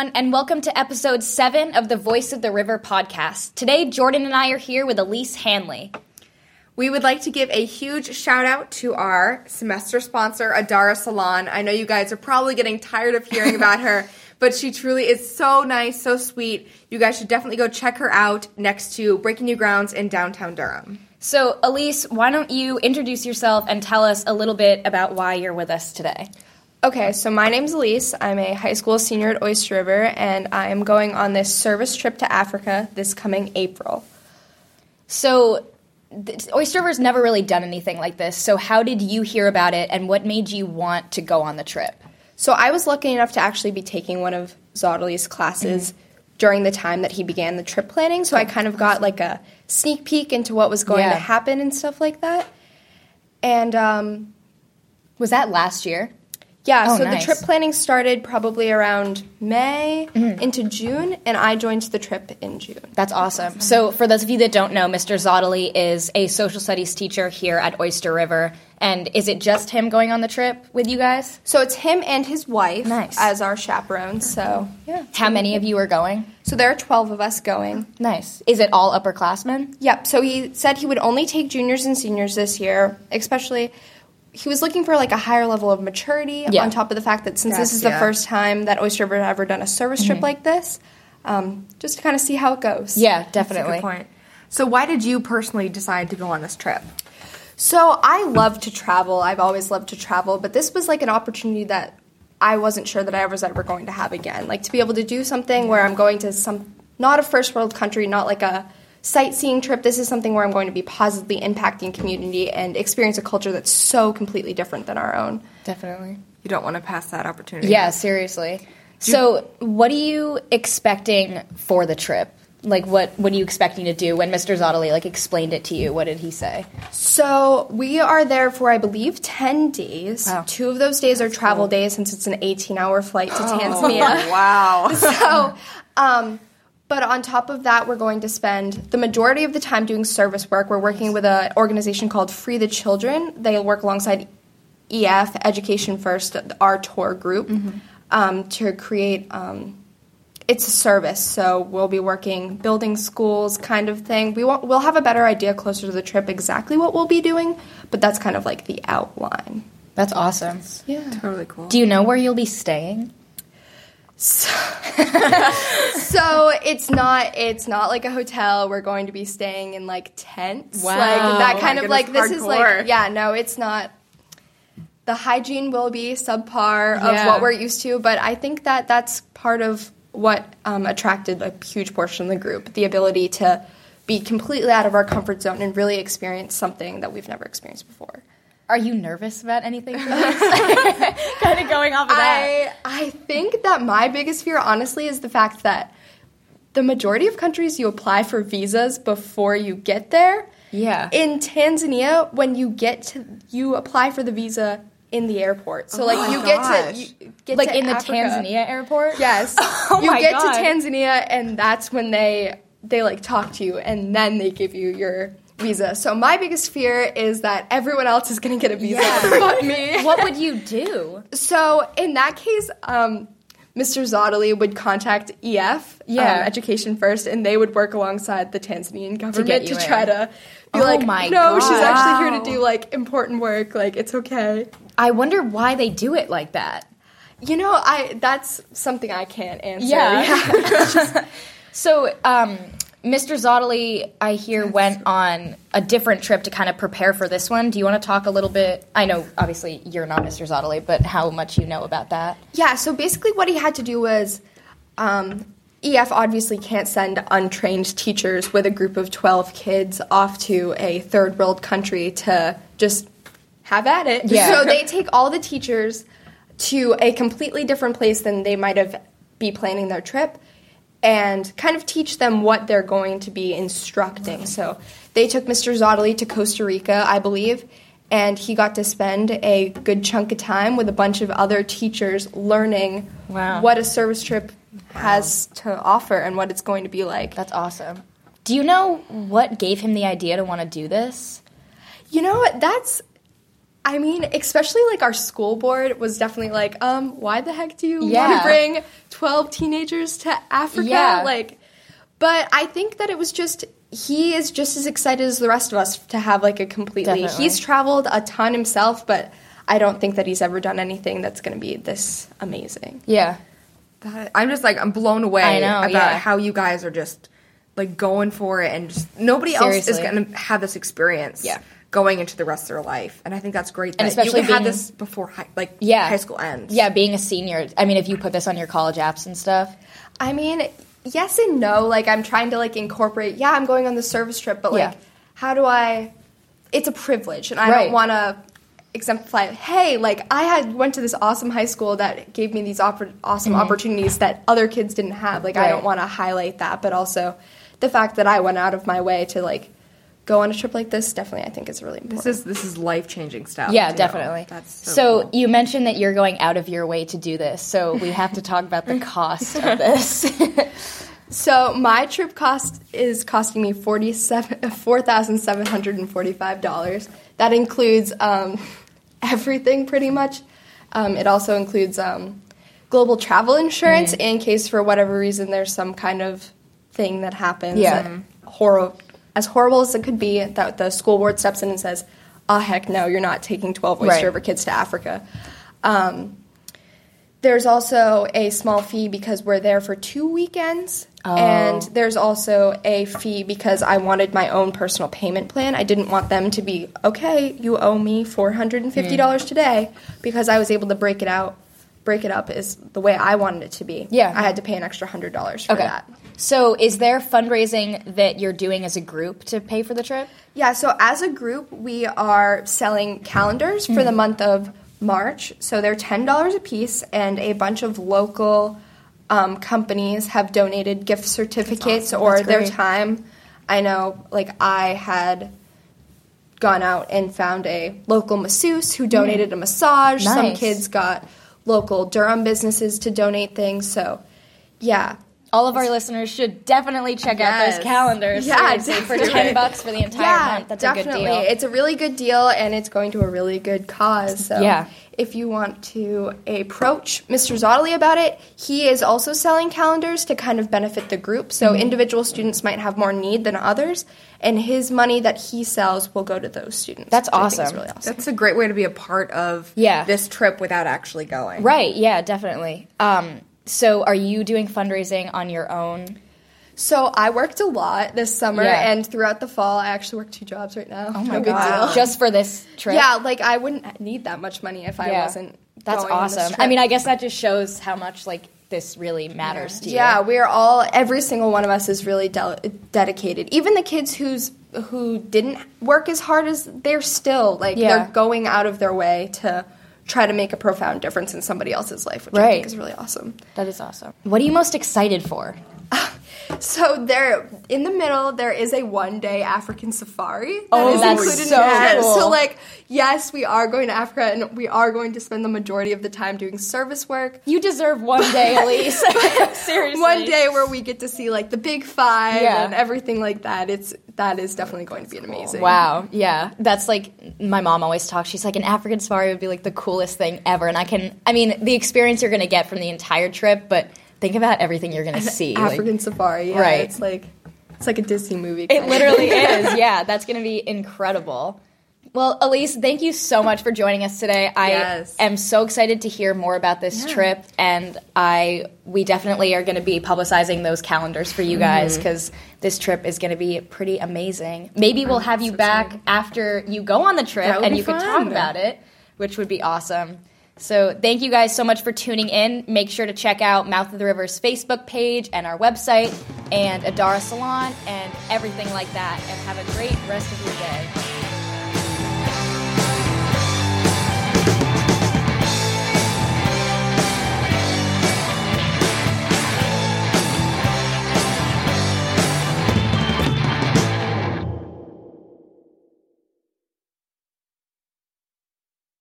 everyone, and welcome to episode seven of the Voice of the River podcast. Today, Jordan and I are here with Elise Hanley. We would like to give a huge shout out to our semester sponsor, Adara Salon. I know you guys are probably getting tired of hearing about her, but she truly is so nice, so sweet. You guys should definitely go check her out next to Breaking New Grounds in downtown Durham. So, Elise, why don't you introduce yourself and tell us a little bit about why you're with us today? Okay, so my name's Elise. I'm a high school senior at Oyster River, and I am going on this service trip to Africa this coming April. So, th- Oyster River's never really done anything like this. So, how did you hear about it, and what made you want to go on the trip? So I was lucky enough to actually be taking one of Zodley's classes during the time that he began the trip planning. So I kind of got like a sneak peek into what was going Yeah. to happen and stuff like that. And um, Was that last year? Yeah, Oh, so nice. the trip planning started probably around May mm-hmm. into June, and I joined the trip in June. That's awesome. So, for those of you that don't know, Mr. Zottely is a social studies teacher here at Oyster River. And is it just him going on the trip with you guys? So it's him and his wife Nice. as our chaperones. So yeah. How many of you are going? So there are twelve of us going. Nice. Is it all upperclassmen? Yep. So he said he would only take juniors and seniors this year, especially. He was looking for like a higher level of maturity Yeah. on top of the fact that since this is the yeah. first time that Oyster River had ever done a service Mm-hmm. trip like this, um, just to kind of see how it goes. Yeah, That's a definitely. good point. So, why did you personally decide to go on this trip? So I love to travel. I've always loved to travel, but this was like an opportunity that I wasn't sure that I was ever going to have again. Like to be able to do something where I'm going to some not a first world country, not like a sightseeing trip. This is something where I'm going to be positively impacting community and experience a culture that's so completely different than our own. Definitely. You don't want to pass that opportunity. Yeah, seriously. So, what are you expecting for the trip? Like, what what are you expecting to do when Mr. Zottely like explained it to you? What did he say? So we are there for I believe ten days. Wow. Two of those days are travel days since it's an eighteen hour flight to Tanzania. Wow. so, um, but on top of that, we're going to spend the majority of the time doing service work. We're working with an organization called Free the Children. They work alongside EF, Education First, our tour group, um, to create. Um, it's a service, so we'll be working building schools, kind of thing. We won't, we'll have a better idea closer to the trip exactly what we'll be doing, but that's kind of like the outline. That's awesome. Yeah. totally cool. Do you know where you'll be staying? So it's not it's not like a hotel. We're going to be staying in like tents. Wow. Like that Oh kind my of like goodness, this is like yeah, no, it's not the hygiene will be subpar of Yeah. what we're used to, but I think that that's part of what um, attracted a huge portion of the group, the ability to be completely out of our comfort zone and really experience something that we've never experienced before. Are you nervous about anything kind of going off of that. I I think that my biggest fear, honestly, is the fact that the majority of countries you apply for visas before you get there. Yeah. In Tanzania, when you get to, you apply for the visa in the airport. So oh like my you get to you get like to in the Tanzania airport? Yes. Oh you get God. to Tanzania and that's when they they like talk to you and then they give you your visa. So my biggest fear is that everyone else is going to get a visa but me. What would you do? So in that case, um, Mr. Zottely would contact EF, Yeah. um, Education First, and they would work alongside the Tanzanian government get to, try to be Oh like, no, she's actually here to do like important work. Like it's okay. I wonder why they do it like that. You know, I that's something I can't answer. Yeah. So, um, Mr. Zottely, I hear, went on a different trip to kind of prepare for this one. Do you want to talk a little bit? I know, obviously, you're not Mr. Zottely, but how much you know about that? Yeah, so basically what he had to do was um, EF obviously can't send untrained teachers with a group of 12 kids off to a third world country to just have at it. Yeah. So they take all the teachers to a completely different place than they might have be planning their trip and kind of teach them what they're going to be instructing. So they took Mr. Zottely to Costa Rica, I believe, and he got to spend a good chunk of time with a bunch of other teachers learning Wow. what a service trip has to offer and what it's going to be like. That's awesome. Do you know what gave him the idea to want to do this? You know what? That's I mean, especially like our school board was definitely like, um, why the heck do you want to bring 12 teenagers to Africa? Yeah. Like, but I think that it was just, he is just as excited as the rest of us to have like a completely, Definitely. he's traveled a ton himself, but I don't think that he's ever done anything that's going to be this amazing. Yeah. That- I'm just like I'm blown away know, about yeah. how you guys are just like going for it, and just nobody else is going to have this experience. Yeah. Going into the rest of their life, and I think that's great. That And especially you can have this before high, like Yeah. high school ends. Yeah, being a senior. I mean, if you put this on your college apps and stuff. I mean, yes and no. Like I'm trying to like incorporate. Yeah, I'm going on the service trip, but like, Yeah. how do I? It's a privilege, and I Right. don't want to exemplify. Hey, like I had went to this awesome high school that gave me these oppor- awesome opportunities that other kids didn't have. Like I Mm-hmm. Don't want to highlight that, but also the fact that I went out of my way to like go on a trip like this. Definitely, I think is really important. This is this is life changing stuff. Yeah, definitely. That's so, so cool. you mentioned that you're going out of your way to do this. So we have to talk about the cost of this. So my trip cost is costing me forty seven four thousand seven hundred and forty five dollars. That includes um, everything pretty much. Um, it also includes um, global travel insurance Mm-hmm. in case for whatever reason there's some kind of thing that happens. Yeah. that horror as horrible as it could be that the school board steps in and says, "Oh heck no, you're not taking twelve Oyster Right. River kids to Africa." Um, there's also a small fee because we're there for two weekends. Oh. And there's also a fee because I wanted my own personal payment plan. I didn't want them to be, okay, you owe me $450 today because I was able to break it out. Break it up is the way I wanted it to be. Yeah. I had to pay an extra $100 for okay. that. So is there fundraising that you're doing as a group to pay for the trip? Yeah, so as a group, we are selling calendars for Mm-hmm. the month of March. So they're $10 a piece, and a bunch of local um, companies have donated gift certificates or their time. I know, like, I had gone out and found a local masseuse who donated a massage. Some kids got local Durham businesses to donate things. So, yeah. All of our listeners should definitely check out those calendars. Yeah, seriously, for ten bucks for the entire month. That's definitely. a good deal. It's a really good deal, and it's going to a really good cause. So, Yeah. if you want to approach Mr. Zotley about it, he is also selling calendars to kind of benefit the group. So, Mm-hmm. individual students might have more need than others, and his money that he sells will go to those students. That's which I think is awesome. really awesome. that's a great way to be a part of Yeah. this trip without actually going. right? Yeah, definitely. Um, so are you doing fundraising on your own? So, I worked a lot this summer, Yeah. and throughout the fall, I actually work two jobs right now. Oh my no god! deal. Just for this trip? Yeah, like I wouldn't need that much money if I Yeah. wasn't. That's going on this awesome. I mean, I guess that just shows how much like this really matters to you. Yeah, we're all every single one of us is really del dedicated. Even the kids who's who didn't work as hard as they're still like Yeah. they're going out of their way to try to make a profound difference in somebody else's life, which I think is really awesome. That is awesome. What are you most excited for? So there in the middle there is a one day African safari that Oh, is that's included so in trip. cool. So like yes, we are going to Africa and we are going to spend the majority of the time doing service work. You deserve one day, Elise. Seriously. One day where we get to see like the big five Yeah. and everything like that. It's that is definitely going to be an amazing. Wow. Yeah. That's like my mom always talks. She's like an African safari would be like the coolest thing ever. And I can I mean, the experience you're gonna get from the entire trip, but think about everything you're gonna see. like- African safari. Yeah, Right. It's like it's like a Disney movie. It literally is. Yeah, that's going to be incredible. Well, Elise, thank you so much for joining us today. I Yes. am so excited to hear more about this trip, and I we definitely are going to be publicizing those calendars for you guys mm-hmm. because this trip is going to be pretty amazing. Maybe we'll have you back after you go on the trip, and you can talk about it, which would be awesome. So, thank you guys so much for tuning in. Make sure to check out Mouth of the River's Facebook page and our website and Adara Salon and everything like that. And have a great rest of your day.